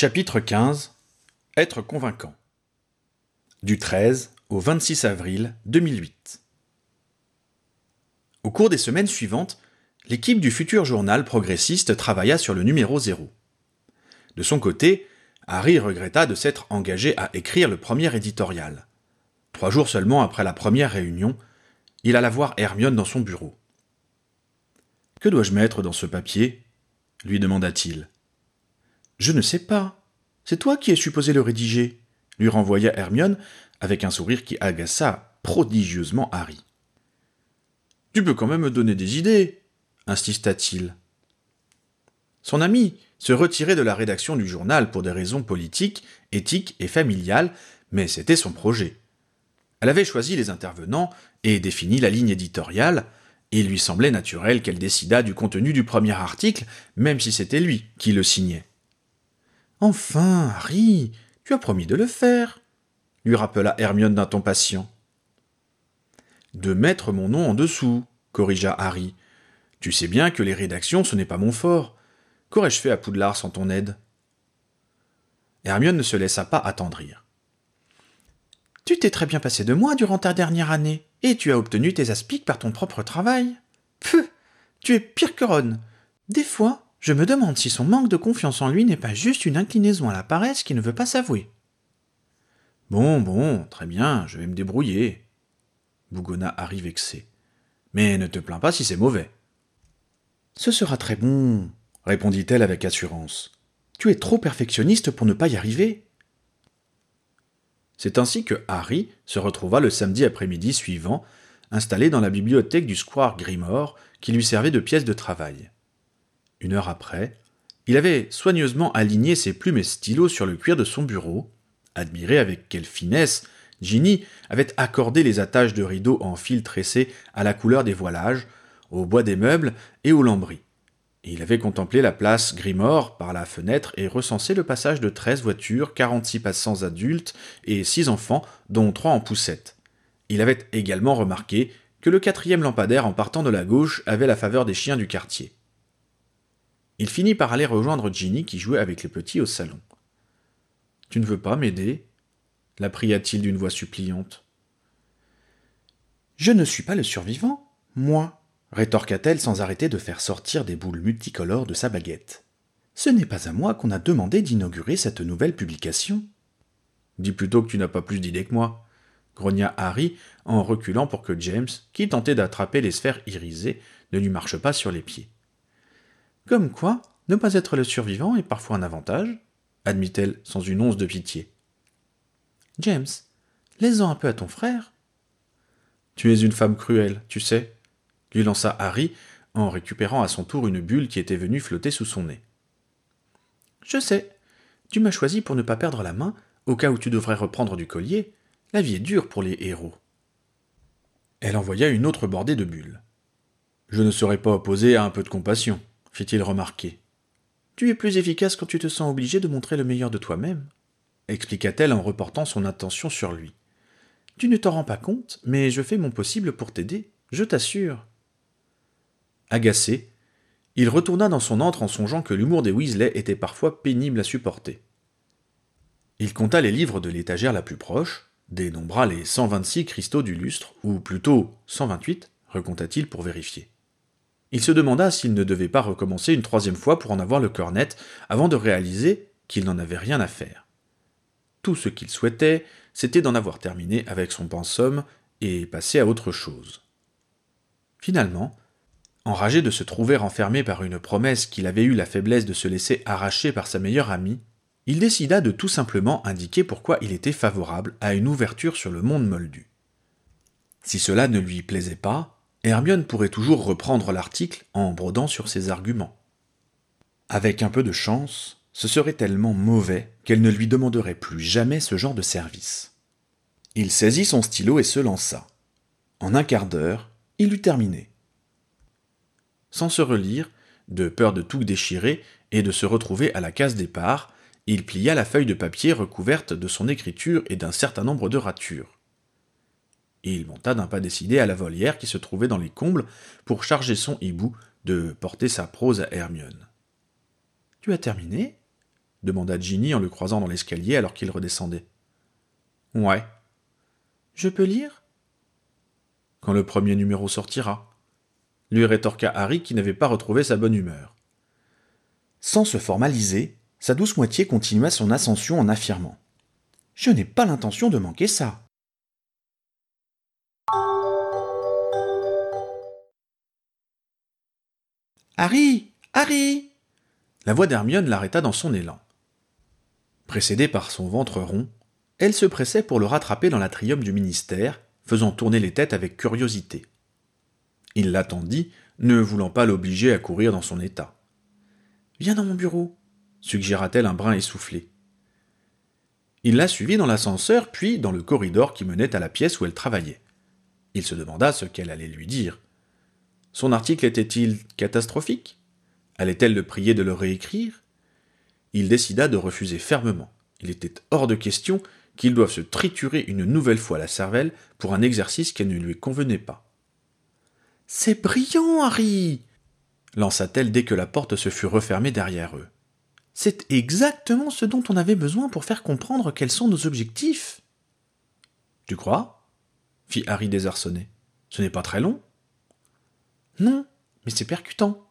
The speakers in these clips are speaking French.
Chapitre 15 Être convaincant Du 13 au 26 avril 2008 Au cours des semaines suivantes, l'équipe du futur journal progressiste travailla sur le numéro 0. De son côté, Harry regretta de s'être engagé à écrire le premier éditorial. Trois jours seulement après la première réunion, il alla voir Hermione dans son bureau. Que dois-je mettre dans ce papier? lui demanda-t-il. Je ne sais pas. C'est toi qui es supposé le rédiger, lui renvoya Hermione avec un sourire qui agaça prodigieusement Harry. Tu peux quand même me donner des idées, insista-t-il. Son ami se retirait de la rédaction du journal pour des raisons politiques, éthiques et familiales, mais c'était son projet. Elle avait choisi les intervenants et défini la ligne éditoriale, et il lui semblait naturel qu'elle décidât du contenu du premier article, même si c'était lui qui le signait. Enfin, Harry, tu as promis de le faire, lui rappela Hermione d'un ton patient. De mettre mon nom en dessous, corrigea Harry. Tu sais bien que les rédactions, ce n'est pas mon fort. Qu'aurais-je fait à Poudlard sans ton aide? Hermione ne se laissa pas attendrir. Tu t'es très bien passé de moi durant ta dernière année, et tu as obtenu tes aspics par ton propre travail. Pfff Tu es pire que Ron. Des fois, je me demande si son manque de confiance en lui n'est pas juste une inclinaison à la paresse qui ne veut pas s'avouer. Bon, bon, très bien, je vais me débrouiller. bougonna Harry vexé. Mais ne te plains pas si c'est mauvais. Ce sera très bon, répondit-elle avec assurance. Tu es trop perfectionniste pour ne pas y arriver. C'est ainsi que Harry se retrouva le samedi après-midi suivant, installé dans la bibliothèque du Square Grimore, qui lui servait de pièce de travail. Une heure après, il avait soigneusement aligné ses plumes et stylos sur le cuir de son bureau, admiré avec quelle finesse Ginny avait accordé les attaches de rideaux en fil tressé à la couleur des voilages, au bois des meubles et aux lambris. Il avait contemplé la place Grimore par la fenêtre et recensé le passage de treize voitures, quarante-six passants adultes et six enfants, dont trois en poussette. Il avait également remarqué que le quatrième lampadaire en partant de la gauche avait la faveur des chiens du quartier. Il finit par aller rejoindre Ginny qui jouait avec les petits au salon. Tu ne veux pas m'aider? la pria-t-il d'une voix suppliante. Je ne suis pas le survivant, moi, rétorqua-t-elle sans arrêter de faire sortir des boules multicolores de sa baguette. Ce n'est pas à moi qu'on a demandé d'inaugurer cette nouvelle publication. Dis plutôt que tu n'as pas plus d'idées que moi, grogna Harry en reculant pour que James, qui tentait d'attraper les sphères irisées, ne lui marche pas sur les pieds. Comme quoi, ne pas être le survivant est parfois un avantage, admit-elle sans une once de pitié. James, laisse-en un peu à ton frère. Tu es une femme cruelle, tu sais, lui lança Harry en récupérant à son tour une bulle qui était venue flotter sous son nez. Je sais. Tu m'as choisi pour ne pas perdre la main, au cas où tu devrais reprendre du collier. La vie est dure pour les héros. Elle envoya une autre bordée de bulles. Je ne serais pas opposé à un peu de compassion, fit-il remarquer. Tu es plus efficace quand tu te sens obligé de montrer le meilleur de toi-même, expliqua-t-elle en reportant son attention sur lui. Tu ne t'en rends pas compte, mais je fais mon possible pour t'aider, je t'assure. Agacé, il retourna dans son antre en songeant que l'humour des Weasley était parfois pénible à supporter. Il compta les livres de l'étagère la plus proche, dénombra les 126 cristaux du lustre, ou plutôt 128, reconta-t-il pour vérifier. Il se demanda s'il ne devait pas recommencer une troisième fois pour en avoir le cœur net, avant de réaliser qu'il n'en avait rien à faire. Tout ce qu'il souhaitait, c'était d'en avoir terminé avec son pensum et passer à autre chose. Finalement, Enragé de se trouver enfermé par une promesse qu'il avait eu la faiblesse de se laisser arracher par sa meilleure amie, il décida de tout simplement indiquer pourquoi il était favorable à une ouverture sur le monde moldu. Si cela ne lui plaisait pas, Hermione pourrait toujours reprendre l'article en brodant sur ses arguments. Avec un peu de chance, ce serait tellement mauvais qu'elle ne lui demanderait plus jamais ce genre de service. Il saisit son stylo et se lança. En un quart d'heure, il eut terminé. Sans se relire, de peur de tout déchirer et de se retrouver à la case départ, il plia la feuille de papier recouverte de son écriture et d'un certain nombre de ratures. Il monta d'un pas décidé à la volière qui se trouvait dans les combles pour charger son hibou de porter sa prose à Hermione. Tu as terminé? demanda Ginny en le croisant dans l'escalier alors qu'il redescendait. Ouais. Je peux lire? Quand le premier numéro sortira, lui rétorqua Harry qui n'avait pas retrouvé sa bonne humeur. Sans se formaliser, sa douce moitié continua son ascension en affirmant. Je n'ai pas l'intention de manquer ça. Harry Harry La voix d'Hermione l'arrêta dans son élan. Précédée par son ventre rond, elle se pressait pour le rattraper dans l'atrium du ministère, faisant tourner les têtes avec curiosité. Il l'attendit, ne voulant pas l'obliger à courir dans son état. Viens dans mon bureau, suggéra-t-elle un brin essoufflé. Il la suivit dans l'ascenseur, puis dans le corridor qui menait à la pièce où elle travaillait. Il se demanda ce qu'elle allait lui dire. Son article était-il catastrophique? Allait-elle le prier de le réécrire? Il décida de refuser fermement. Il était hors de question qu'il doive se triturer une nouvelle fois la cervelle pour un exercice qui ne lui convenait pas. C'est brillant, Harry lança-t-elle dès que la porte se fut refermée derrière eux. C'est exactement ce dont on avait besoin pour faire comprendre quels sont nos objectifs. Tu crois? fit Harry désarçonné. Ce n'est pas très long. Non, mais c'est percutant.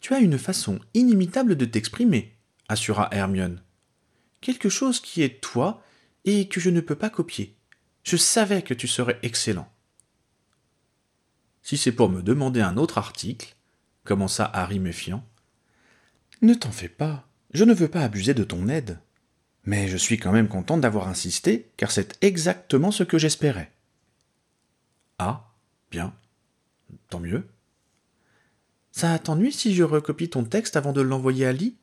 Tu as une façon inimitable de t'exprimer, assura Hermione. Quelque chose qui est toi et que je ne peux pas copier. Je savais que tu serais excellent. Si c'est pour me demander un autre article, commença Harry méfiant. Ne t'en fais pas. Je ne veux pas abuser de ton aide. Mais je suis quand même contente d'avoir insisté, car c'est exactement ce que j'espérais. Ah, bien. Tant mieux. Ça t'ennuie si je recopie ton texte avant de l'envoyer à Lee?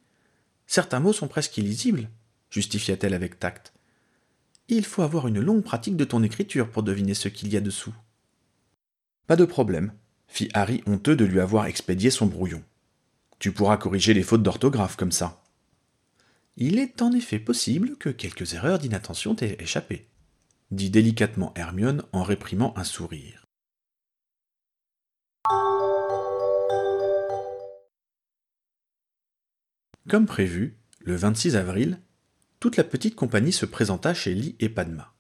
Certains mots sont presque illisibles, justifia-t-elle avec tact. Il faut avoir une longue pratique de ton écriture pour deviner ce qu'il y a dessous. Pas de problème, fit Harry honteux de lui avoir expédié son brouillon. Tu pourras corriger les fautes d'orthographe comme ça. Il est en effet possible que quelques erreurs d'inattention t'aient échappé, dit délicatement Hermione en réprimant un sourire. Comme prévu, le 26 avril, toute la petite compagnie se présenta chez Lee et Padma.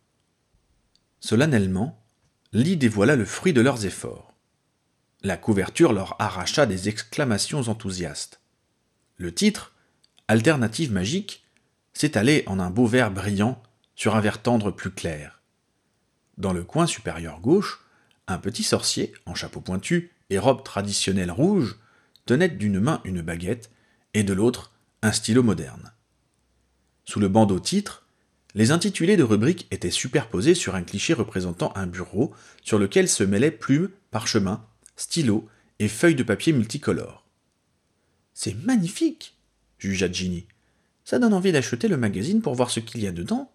Solennellement, Lee dévoila le fruit de leurs efforts. La couverture leur arracha des exclamations enthousiastes. Le titre, Alternative magique, s'étalait en un beau vert brillant sur un vert tendre plus clair. Dans le coin supérieur gauche, un petit sorcier, en chapeau pointu et robe traditionnelle rouge, tenait d'une main une baguette et de l'autre un stylo moderne. Sous le bandeau titre, les intitulés de rubriques étaient superposés sur un cliché représentant un bureau sur lequel se mêlaient plumes, parchemins, stylos et feuilles de papier multicolores. C'est magnifique jugea Ginny. Ça donne envie d'acheter le magazine pour voir ce qu'il y a dedans.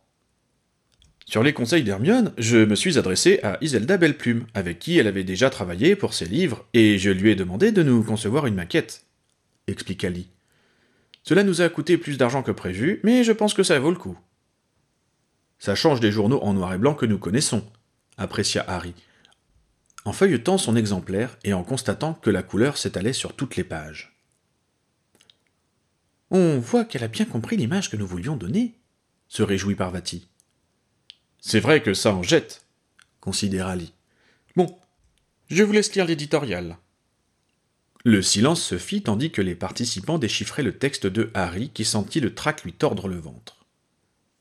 Sur les conseils d'Hermione, je me suis adressé à Iselda Belleplume, avec qui elle avait déjà travaillé pour ses livres, et je lui ai demandé de nous concevoir une maquette, expliqua Lee. Cela nous a coûté plus d'argent que prévu, mais je pense que ça vaut le coup. Ça change des journaux en noir et blanc que nous connaissons, apprécia Harry, en feuilletant son exemplaire et en constatant que la couleur s'étalait sur toutes les pages. On voit qu'elle a bien compris l'image que nous voulions donner, se réjouit Parvati. C'est vrai que ça en jette, considéra Lee. Bon, je vous laisse lire l'éditorial. Le silence se fit tandis que les participants déchiffraient le texte de Harry qui sentit le trac lui tordre le ventre.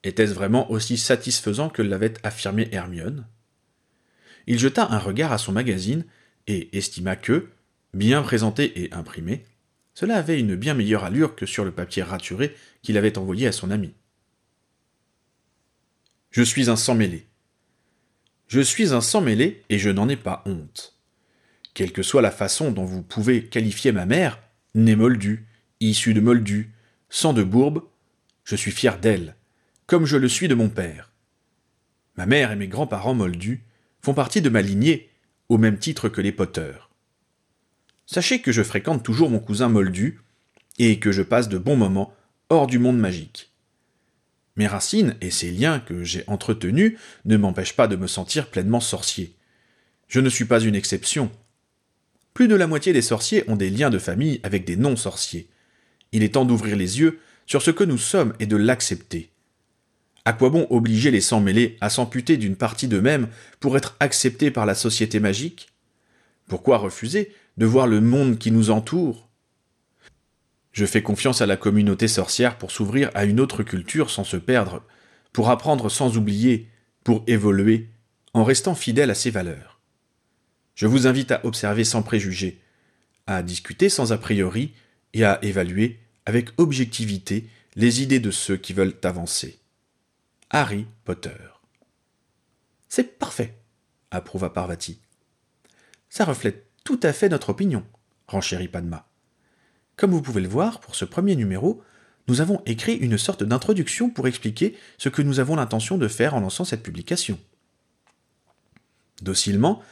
Était-ce vraiment aussi satisfaisant que l'avait affirmé Hermione? Il jeta un regard à son magazine et estima que, bien présenté et imprimé, cela avait une bien meilleure allure que sur le papier raturé qu'il avait envoyé à son ami. Je suis un sang mêlé. Je suis un sang mêlé et je n'en ai pas honte. Quelle que soit la façon dont vous pouvez qualifier ma mère, née moldue, issue de moldu, sang de bourbe, je suis fier d'elle, comme je le suis de mon père. Ma mère et mes grands-parents moldus font partie de ma lignée, au même titre que les Potter. Sachez que je fréquente toujours mon cousin Moldu, et que je passe de bons moments hors du monde magique. Mes racines et ces liens que j'ai entretenus ne m'empêchent pas de me sentir pleinement sorcier. Je ne suis pas une exception. Plus de la moitié des sorciers ont des liens de famille avec des non-sorciers. Il est temps d'ouvrir les yeux sur ce que nous sommes et de l'accepter. À quoi bon obliger les sans-mêlés à s'amputer d'une partie d'eux-mêmes pour être acceptés par la société magique? Pourquoi refuser de voir le monde qui nous entoure? Je fais confiance à la communauté sorcière pour s'ouvrir à une autre culture sans se perdre, pour apprendre sans oublier, pour évoluer, en restant fidèle à ses valeurs. Je vous invite à observer sans préjugés, à discuter sans a priori et à évaluer avec objectivité les idées de ceux qui veulent avancer. Harry Potter. C'est parfait, approuva Parvati. Ça reflète tout à fait notre opinion, renchérit Padma. Comme vous pouvez le voir, pour ce premier numéro, nous avons écrit une sorte d'introduction pour expliquer ce que nous avons l'intention de faire en lançant cette publication. Docilement,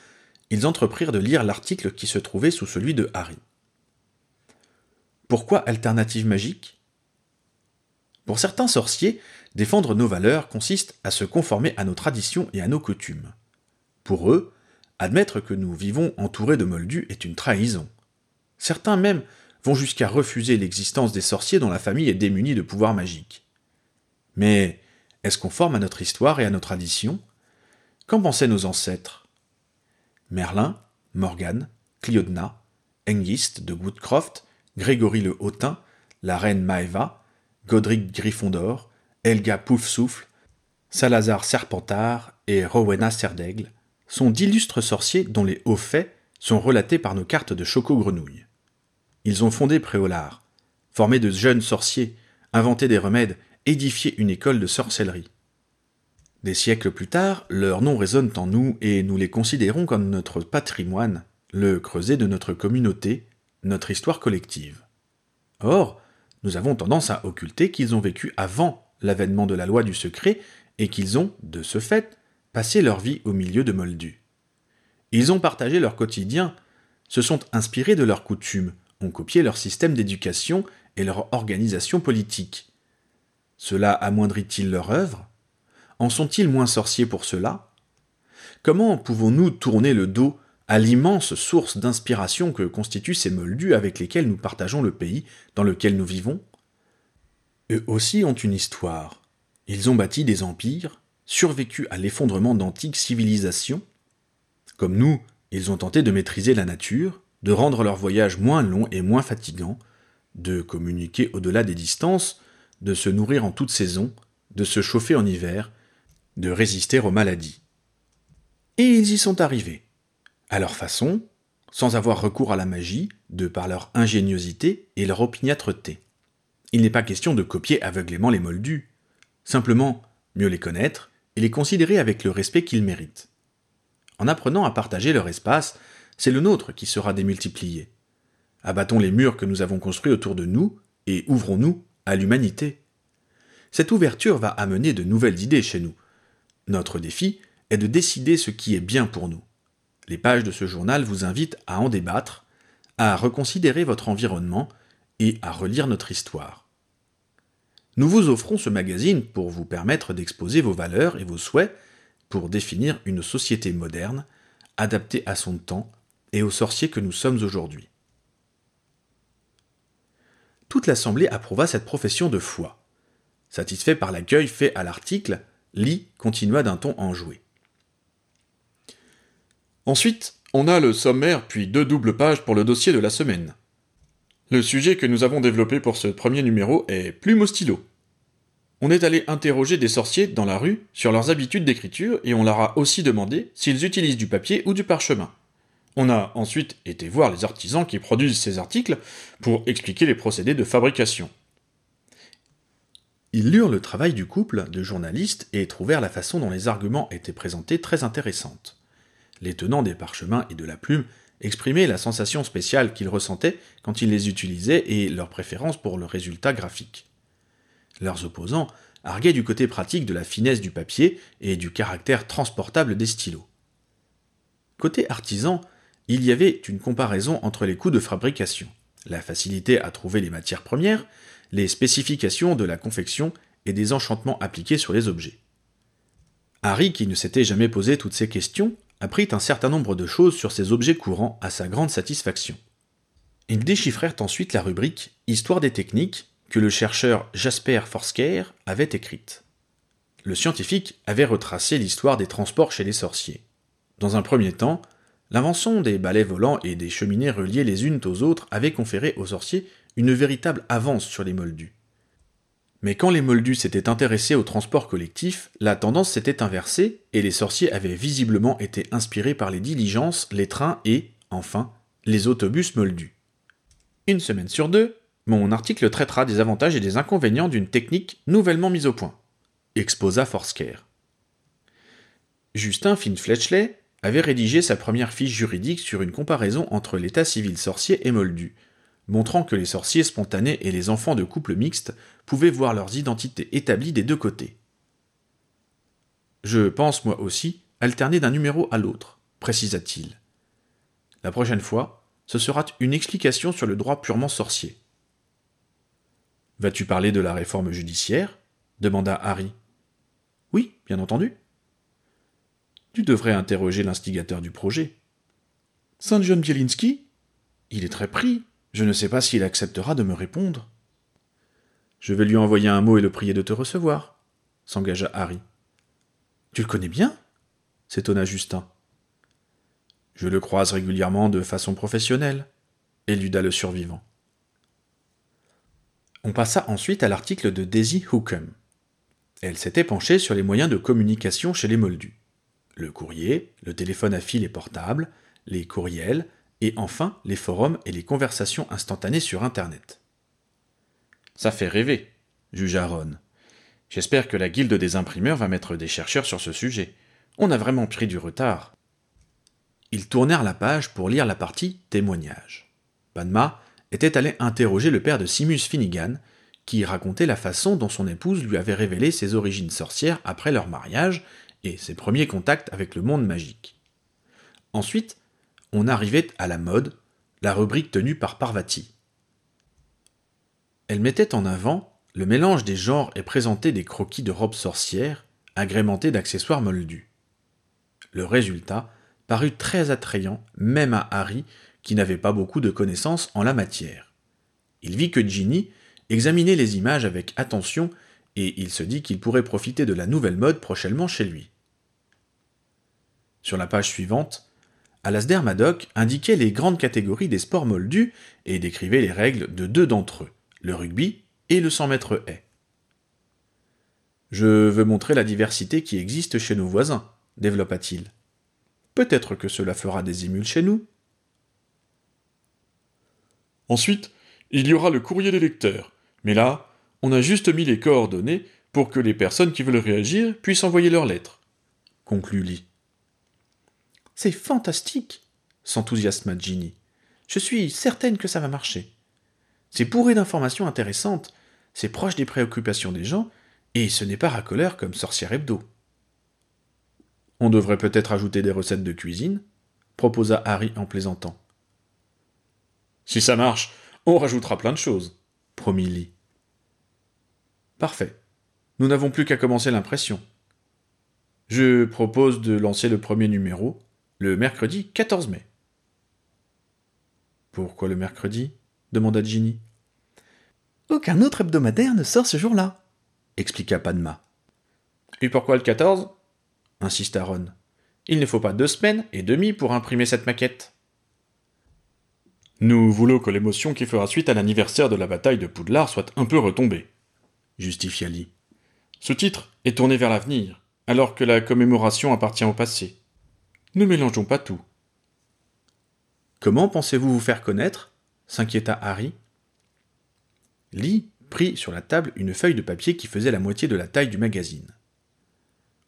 ils entreprirent de lire l'article qui se trouvait sous celui de Harry. Pourquoi alternative magique? Pour certains sorciers, défendre nos valeurs consiste à se conformer à nos traditions et à nos coutumes. Pour eux, admettre que nous vivons entourés de moldus est une trahison. Certains même vont jusqu'à refuser l'existence des sorciers dont la famille est démunie de pouvoirs magiques. Mais est-ce conforme à notre histoire et à nos traditions? Qu'en pensaient nos ancêtres? Merlin, Morgane, Cliodna, Hengist de Woodcroft, Grégory le Hautain, la reine Maeva, Godric Gryffondor, Elga Poufsouffle, Salazar Serpentard et Rowena Serdaigle sont d'illustres sorciers dont les hauts faits sont relatés par nos cartes de Choco-Grenouille. Ils ont fondé Préolard, formé de jeunes sorciers, inventé des remèdes, édifié une école de sorcellerie. Des siècles plus tard, leurs noms résonnent en nous et nous les considérons comme notre patrimoine, le creuset de notre communauté, notre histoire collective. Or, nous avons tendance à occulter qu'ils ont vécu avant l'avènement de la loi du secret et qu'ils ont, de ce fait, passé leur vie au milieu de Moldus. Ils ont partagé leur quotidien, se sont inspirés de leurs coutumes, ont copié leur système d'éducation et leur organisation politique. Cela amoindrit-il leur œuvre? En sont-ils moins sorciers pour cela? Comment pouvons-nous tourner le dos à l'immense source d'inspiration que constituent ces moldus avec lesquels nous partageons le pays dans lequel nous vivons? Eux aussi ont une histoire. Ils ont bâti des empires, survécu à l'effondrement d'antiques civilisations. Comme nous, ils ont tenté de maîtriser la nature, de rendre leur voyage moins long et moins fatigant, de communiquer au-delà des distances, de se nourrir en toute saison, de se chauffer en hiver, de résister aux maladies. Et ils y sont arrivés, à leur façon, sans avoir recours à la magie, de par leur ingéniosité et leur opiniâtreté. Il n'est pas question de copier aveuglément les moldus, simplement mieux les connaître et les considérer avec le respect qu'ils méritent. En apprenant à partager leur espace, c'est le nôtre qui sera démultiplié. Abattons les murs que nous avons construits autour de nous et ouvrons-nous à l'humanité. Cette ouverture va amener de nouvelles idées chez nous. Notre défi est de décider ce qui est bien pour nous. Les pages de ce journal vous invitent à en débattre, à reconsidérer votre environnement et à relire notre histoire. Nous vous offrons ce magazine pour vous permettre d'exposer vos valeurs et vos souhaits pour définir une société moderne, adaptée à son temps et aux sorciers que nous sommes aujourd'hui. Toute l'Assemblée approuva cette profession de foi. Satisfait par l'accueil fait à l'article, Lee continua d'un ton enjoué. Ensuite, on a le sommaire puis deux doubles pages pour le dossier de la semaine. Le sujet que nous avons développé pour ce premier numéro est plume stylo. On est allé interroger des sorciers dans la rue sur leurs habitudes d'écriture et on leur a aussi demandé s'ils utilisent du papier ou du parchemin. On a ensuite été voir les artisans qui produisent ces articles pour expliquer les procédés de fabrication. Ils lurent le travail du couple de journalistes et trouvèrent la façon dont les arguments étaient présentés très intéressante. Les tenants des parchemins et de la plume exprimaient la sensation spéciale qu'ils ressentaient quand ils les utilisaient et leur préférence pour le résultat graphique. Leurs opposants arguaient du côté pratique de la finesse du papier et du caractère transportable des stylos. Côté artisan, il y avait une comparaison entre les coûts de fabrication, la facilité à trouver les matières premières, les spécifications de la confection et des enchantements appliqués sur les objets. Harry, qui ne s'était jamais posé toutes ces questions, apprit un certain nombre de choses sur ces objets courants à sa grande satisfaction. Ils déchiffrèrent ensuite la rubrique Histoire des techniques que le chercheur Jasper Forsker avait écrite. Le scientifique avait retracé l'histoire des transports chez les sorciers. Dans un premier temps, l'invention des balais volants et des cheminées reliées les unes aux autres avait conféré aux sorciers une véritable avance sur les moldus. Mais quand les moldus s'étaient intéressés au transport collectif, la tendance s'était inversée et les sorciers avaient visiblement été inspirés par les diligences, les trains et, enfin, les autobus moldus. Une semaine sur deux, mon article traitera des avantages et des inconvénients d'une technique nouvellement mise au point, exposa Forsker. Justin Finn-Fletchley avait rédigé sa première fiche juridique sur une comparaison entre l'état civil sorcier et moldu, montrant que les sorciers spontanés et les enfants de couples mixtes pouvaient voir leurs identités établies des deux côtés. Je pense, moi aussi, alterner d'un numéro à l'autre, précisa-t-il. La prochaine fois, ce sera une explication sur le droit purement sorcier. Vas-tu parler de la réforme judiciaire? demanda Harry. Oui, bien entendu. Tu devrais interroger l'instigateur du projet. Saint John Bielinski Il est très pris. Je ne sais pas s'il acceptera de me répondre. Je vais lui envoyer un mot et le prier de te recevoir, s'engagea Harry. Tu le connais bien? s'étonna Justin. Je le croise régulièrement de façon professionnelle, éluda le survivant. On passa ensuite à l'article de Daisy Hookham. Elle s'était penchée sur les moyens de communication chez les Moldus. Le courrier, le téléphone à fil et portable, les courriels, et enfin les forums et les conversations instantanées sur Internet. Ça fait rêver, jugea Ron. J'espère que la guilde des imprimeurs va mettre des chercheurs sur ce sujet. On a vraiment pris du retard. Ils tournèrent la page pour lire la partie témoignage. Padma était allé interroger le père de Simus Finnegan, qui racontait la façon dont son épouse lui avait révélé ses origines sorcières après leur mariage et ses premiers contacts avec le monde magique. Ensuite, on arrivait à la mode, la rubrique tenue par Parvati. Elle mettait en avant le mélange des genres et présentait des croquis de robes sorcières, agrémentés d'accessoires moldus. Le résultat parut très attrayant, même à Harry, qui n'avait pas beaucoup de connaissances en la matière. Il vit que Ginny examinait les images avec attention et il se dit qu'il pourrait profiter de la nouvelle mode prochainement chez lui. Sur la page suivante, Alasdair Maddock indiquait les grandes catégories des sports moldus et décrivait les règles de deux d'entre eux, le rugby et le 100 mètres haie. Je veux montrer la diversité qui existe chez nos voisins, développa-t-il. Peut-être que cela fera des émules chez nous. Ensuite, il y aura le courrier des lecteurs. Mais là, on a juste mis les coordonnées pour que les personnes qui veulent réagir puissent envoyer leurs lettres. Conclut Lee. C'est fantastique s'enthousiasma Ginny. Je suis certaine que ça va marcher. C'est bourré d'informations intéressantes, c'est proche des préoccupations des gens, et ce n'est pas racoleur comme sorcière hebdo. On devrait peut-être ajouter des recettes de cuisine, proposa Harry en plaisantant. Si ça marche, on rajoutera plein de choses, promit Lee. Parfait. Nous n'avons plus qu'à commencer l'impression. Je propose de lancer le premier numéro le mercredi 14 mai. Pourquoi le mercredi? demanda Ginny. Aucun autre hebdomadaire ne sort ce jour-là, expliqua Padma. Et pourquoi le 14 insista Ron. Il ne faut pas deux semaines et demie pour imprimer cette maquette. Nous voulons que l'émotion qui fera suite à l'anniversaire de la bataille de Poudlard soit un peu retombée, justifia Lee. Ce titre est tourné vers l'avenir, alors que la commémoration appartient au passé. Ne mélangeons pas tout. Comment pensez-vous vous faire connaître s'inquiéta Harry. Lee prit sur la table une feuille de papier qui faisait la moitié de la taille du magazine.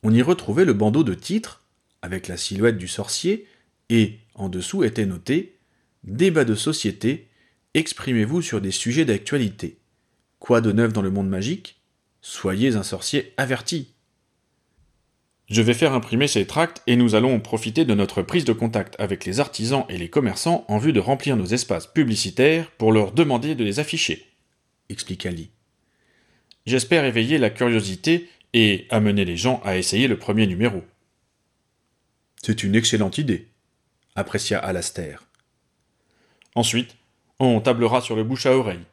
On y retrouvait le bandeau de titre, avec la silhouette du sorcier, et en dessous était noté Débat de société, exprimez-vous sur des sujets d'actualité. Quoi de neuf dans le monde magique? Soyez un sorcier averti. Je vais faire imprimer ces tracts et nous allons profiter de notre prise de contact avec les artisans et les commerçants en vue de remplir nos espaces publicitaires pour leur demander de les afficher, expliqua Lee. J'espère éveiller la curiosité et amener les gens à essayer le premier numéro. C'est une excellente idée, apprécia Alastair. Ensuite, on tablera sur le bouche à oreille.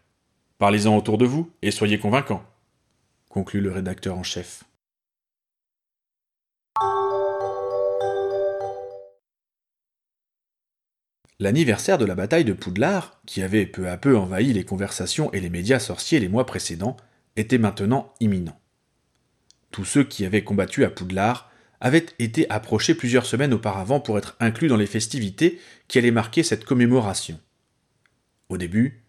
Parlez-en autour de vous et soyez convaincants, conclut le rédacteur en chef. L'anniversaire de la bataille de Poudlard, qui avait peu à peu envahi les conversations et les médias sorciers les mois précédents, était maintenant imminent. Tous ceux qui avaient combattu à Poudlard avaient été approchés plusieurs semaines auparavant pour être inclus dans les festivités qui allaient marquer cette commémoration. Au début,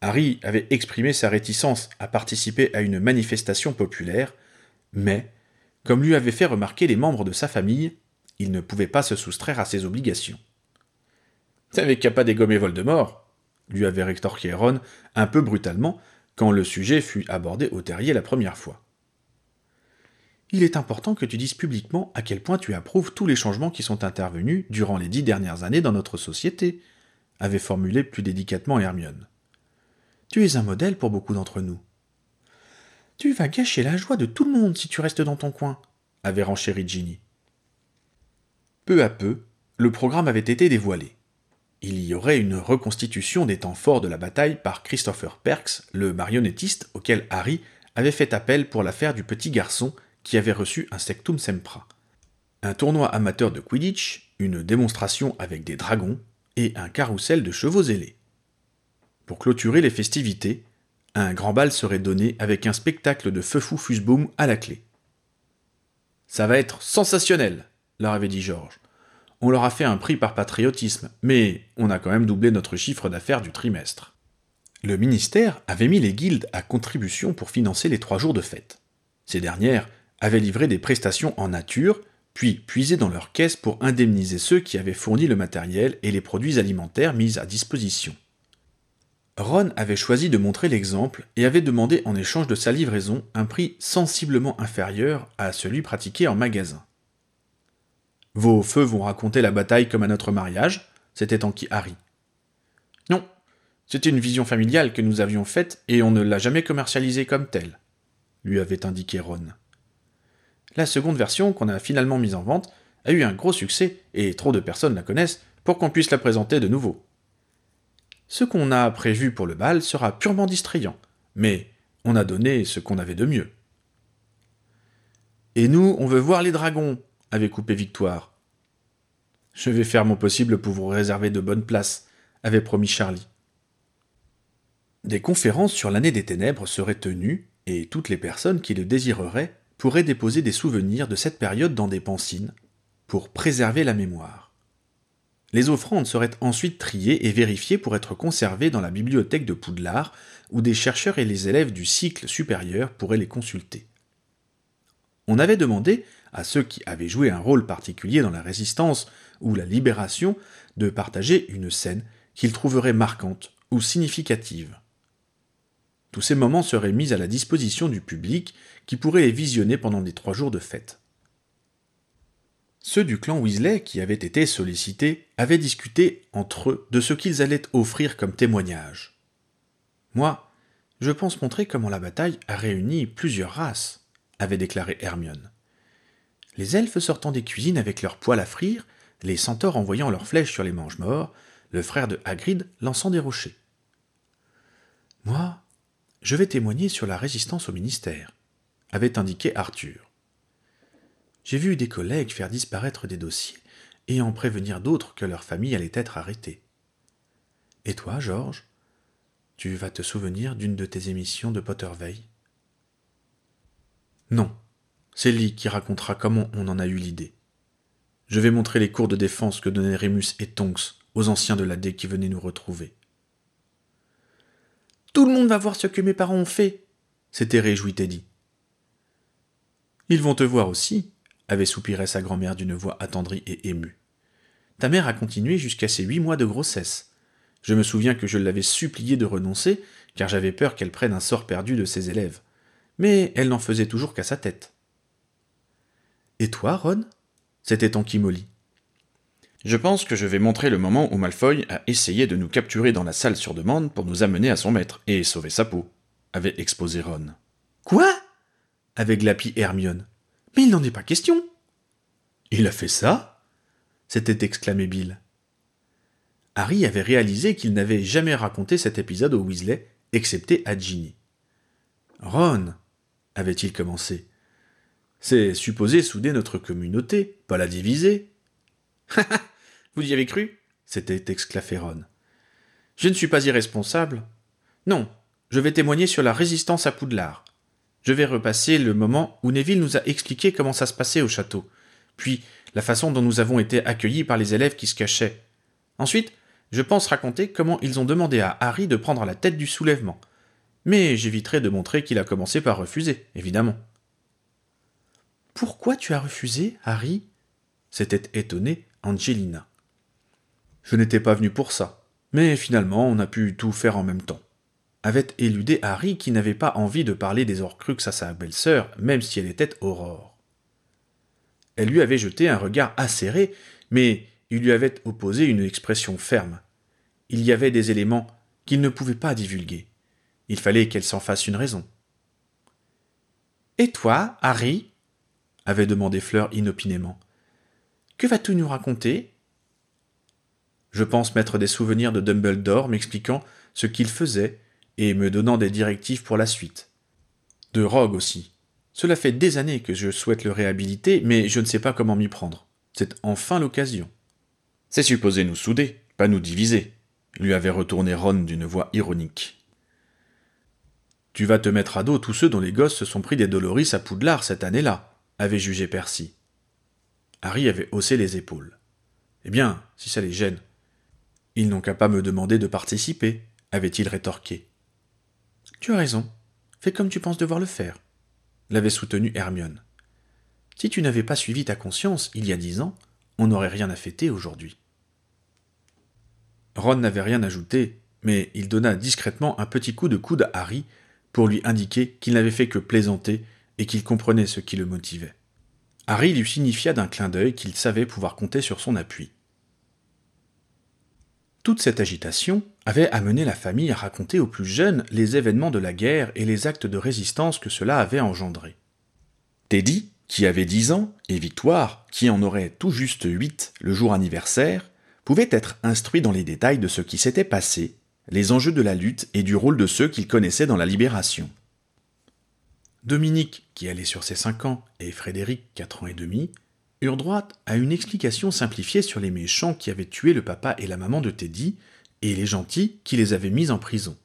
Harry avait exprimé sa réticence à participer à une manifestation populaire, mais, comme lui avaient fait remarquer les membres de sa famille, il ne pouvait pas se soustraire à ses obligations. T'avais qu'à pas dégommer Voldemort, lui avait rétorqué Ron un peu brutalement quand le sujet fut abordé au terrier la première fois. Il est important que tu dises publiquement à quel point tu approuves tous les changements qui sont intervenus durant les dix dernières années dans notre société, avait formulé plus délicatement Hermione. Tu es un modèle pour beaucoup d'entre nous. Tu vas gâcher la joie de tout le monde si tu restes dans ton coin, avait renchéri Ginny. Peu à peu, le programme avait été dévoilé il y aurait une reconstitution des temps forts de la bataille par Christopher Perks, le marionnettiste auquel Harry avait fait appel pour l'affaire du petit garçon qui avait reçu un sectum sempra. Un tournoi amateur de Quidditch, une démonstration avec des dragons et un carrousel de chevaux ailés. Pour clôturer les festivités, un grand bal serait donné avec un spectacle de feu fou fusboom à la clé. Ça va être sensationnel, leur avait dit Georges on leur a fait un prix par patriotisme, mais on a quand même doublé notre chiffre d'affaires du trimestre. Le ministère avait mis les guildes à contribution pour financer les trois jours de fête. Ces dernières avaient livré des prestations en nature, puis puisé dans leurs caisses pour indemniser ceux qui avaient fourni le matériel et les produits alimentaires mis à disposition. Ron avait choisi de montrer l'exemple et avait demandé en échange de sa livraison un prix sensiblement inférieur à celui pratiqué en magasin. Vos feux vont raconter la bataille comme à notre mariage, s'était enquis Harry. Non, c'était une vision familiale que nous avions faite et on ne l'a jamais commercialisée comme telle, lui avait indiqué Ron. La seconde version, qu'on a finalement mise en vente, a eu un gros succès et trop de personnes la connaissent pour qu'on puisse la présenter de nouveau. Ce qu'on a prévu pour le bal sera purement distrayant, mais on a donné ce qu'on avait de mieux. Et nous, on veut voir les dragons, avait coupé Victoire. Je vais faire mon possible pour vous réserver de bonnes places, avait promis Charlie. Des conférences sur l'année des ténèbres seraient tenues, et toutes les personnes qui le désireraient pourraient déposer des souvenirs de cette période dans des pensines, pour préserver la mémoire. Les offrandes seraient ensuite triées et vérifiées pour être conservées dans la bibliothèque de Poudlard, où des chercheurs et les élèves du cycle supérieur pourraient les consulter. On avait demandé à ceux qui avaient joué un rôle particulier dans la résistance ou la libération de partager une scène qu'ils trouveraient marquante ou significative. Tous ces moments seraient mis à la disposition du public qui pourrait les visionner pendant les trois jours de fête. Ceux du clan Weasley qui avaient été sollicités avaient discuté entre eux de ce qu'ils allaient offrir comme témoignage. Moi, je pense montrer comment la bataille a réuni plusieurs races, avait déclaré Hermione les elfes sortant des cuisines avec leurs poils à frire, les centaures envoyant leurs flèches sur les mange-morts, le frère de Hagrid lançant des rochers. Moi, je vais témoigner sur la résistance au ministère, avait indiqué Arthur. J'ai vu des collègues faire disparaître des dossiers et en prévenir d'autres que leur famille allait être arrêtée. Et toi, Georges, tu vas te souvenir d'une de tes émissions de Potterveille Non, c'est Lee qui racontera comment on en a eu l'idée. Je vais montrer les cours de défense que donnaient Rémus et Tonks aux anciens de la D qui venaient nous retrouver. Tout le monde va voir ce que mes parents ont fait, s'était réjoui Teddy. Ils vont te voir aussi, avait soupiré sa grand-mère d'une voix attendrie et émue. Ta mère a continué jusqu'à ses huit mois de grossesse. Je me souviens que je l'avais suppliée de renoncer, car j'avais peur qu'elle prenne un sort perdu de ses élèves. Mais elle n'en faisait toujours qu'à sa tête. Et toi, Ron? C'était Molly? Je pense que je vais montrer le moment où Malfoy a essayé de nous capturer dans la salle sur demande pour nous amener à son maître et sauver sa peau, avait exposé Ron. Quoi? Avait glapi Hermione. Mais il n'en est pas question. Il a fait ça? s'était exclamé Bill. Harry avait réalisé qu'il n'avait jamais raconté cet épisode au Weasley, excepté à Ginny. Ron, avait-il commencé, c'est supposé souder notre communauté, pas la diviser. Vous y avez cru? S'était exclafé Ron. Je ne suis pas irresponsable. Non, je vais témoigner sur la résistance à Poudlard. Je vais repasser le moment où Neville nous a expliqué comment ça se passait au château, puis la façon dont nous avons été accueillis par les élèves qui se cachaient. Ensuite, je pense raconter comment ils ont demandé à Harry de prendre la tête du soulèvement. Mais j'éviterai de montrer qu'il a commencé par refuser, évidemment. Pourquoi tu as refusé, Harry? s'était étonnée Angelina. Je n'étais pas venu pour ça, mais finalement on a pu tout faire en même temps. Avait éludé Harry qui n'avait pas envie de parler des Horcruxes à sa belle-sœur, même si elle était Aurore. Elle lui avait jeté un regard acéré, mais il lui avait opposé une expression ferme. Il y avait des éléments qu'il ne pouvait pas divulguer. Il fallait qu'elle s'en fasse une raison. Et toi, Harry? Avait demandé Fleur inopinément. Que vas-tu nous raconter? Je pense mettre des souvenirs de Dumbledore m'expliquant ce qu'il faisait et me donnant des directives pour la suite. De Rogue aussi. Cela fait des années que je souhaite le réhabiliter, mais je ne sais pas comment m'y prendre. C'est enfin l'occasion. C'est supposé nous souder, pas nous diviser, lui avait retourné Ron d'une voix ironique. Tu vas te mettre à dos tous ceux dont les gosses se sont pris des Doloris à Poudlard cette année-là, avait jugé Percy. Harry avait haussé les épaules. Eh bien, si ça les gêne. Ils n'ont qu'à pas me demander de participer, avait-il rétorqué. Tu as raison. Fais comme tu penses devoir le faire, l'avait soutenu Hermione. Si tu n'avais pas suivi ta conscience il y a dix ans, on n'aurait rien à fêter aujourd'hui. Ron n'avait rien ajouté, mais il donna discrètement un petit coup de coude à Harry pour lui indiquer qu'il n'avait fait que plaisanter et qu'il comprenait ce qui le motivait. Harry lui signifia d'un clin d'œil qu'il savait pouvoir compter sur son appui. Toute cette agitation avait amené la famille à raconter aux plus jeunes les événements de la guerre et les actes de résistance que cela avait engendrés. Teddy, qui avait dix ans, et Victoire, qui en aurait tout juste huit le jour anniversaire, pouvaient être instruits dans les détails de ce qui s'était passé, les enjeux de la lutte et du rôle de ceux qu'ils connaissaient dans la libération. Dominique, qui allait sur ses cinq ans, et Frédéric, quatre ans et demi, eurent droit à une explication simplifiée sur les méchants qui avaient tué le papa et la maman de Teddy, et les gentils qui les avaient mis en prison.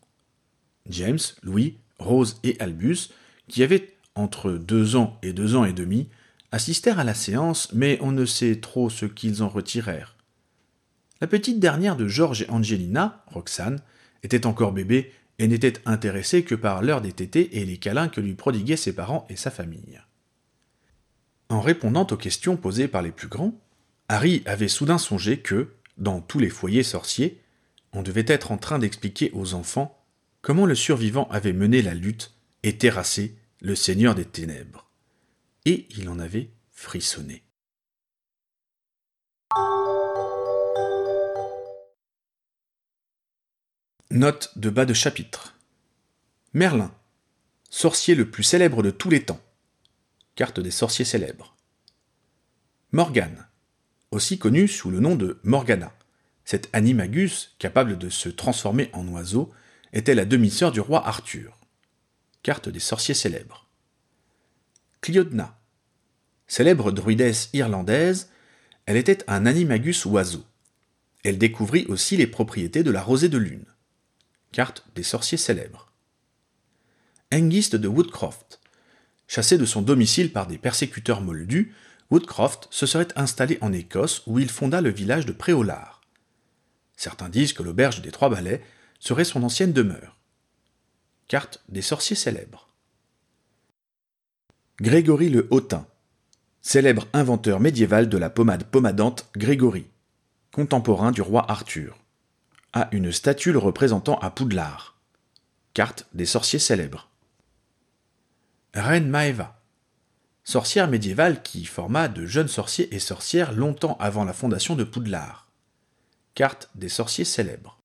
James, Louis, Rose et Albus, qui avaient entre deux ans et deux ans et demi, assistèrent à la séance, mais on ne sait trop ce qu'ils en retirèrent. La petite dernière de George et Angelina, Roxane, était encore bébé et n'était intéressée que par l'heure des tétés et les câlins que lui prodiguaient ses parents et sa famille. En répondant aux questions posées par les plus grands, Harry avait soudain songé que, dans tous les foyers sorciers, on devait être en train d'expliquer aux enfants comment le survivant avait mené la lutte et terrassé le Seigneur des Ténèbres. Et il en avait frissonné. Note de bas de chapitre. Merlin, sorcier le plus célèbre de tous les temps. Carte des sorciers célèbres. Morgane, aussi connu sous le nom de Morgana. Cette animagus, capable de se transformer en oiseau, était la demi-sœur du roi Arthur carte des sorciers célèbres. Cliodna. Célèbre druidesse irlandaise, elle était un animagus oiseau. Elle découvrit aussi les propriétés de la rosée de lune. Carte des sorciers célèbres. Hengist de Woodcroft. Chassé de son domicile par des persécuteurs moldus, Woodcroft se serait installé en Écosse où il fonda le village de Préolard. Certains disent que l'auberge des Trois Balais serait son ancienne demeure carte des sorciers célèbres. Grégory le Hautain, célèbre inventeur médiéval de la pommade pommadante Grégory, contemporain du roi Arthur, a une statue représentant à Poudlard. Carte des sorciers célèbres. Reine Maeva, sorcière médiévale qui forma de jeunes sorciers et sorcières longtemps avant la fondation de Poudlard. Carte des sorciers célèbres.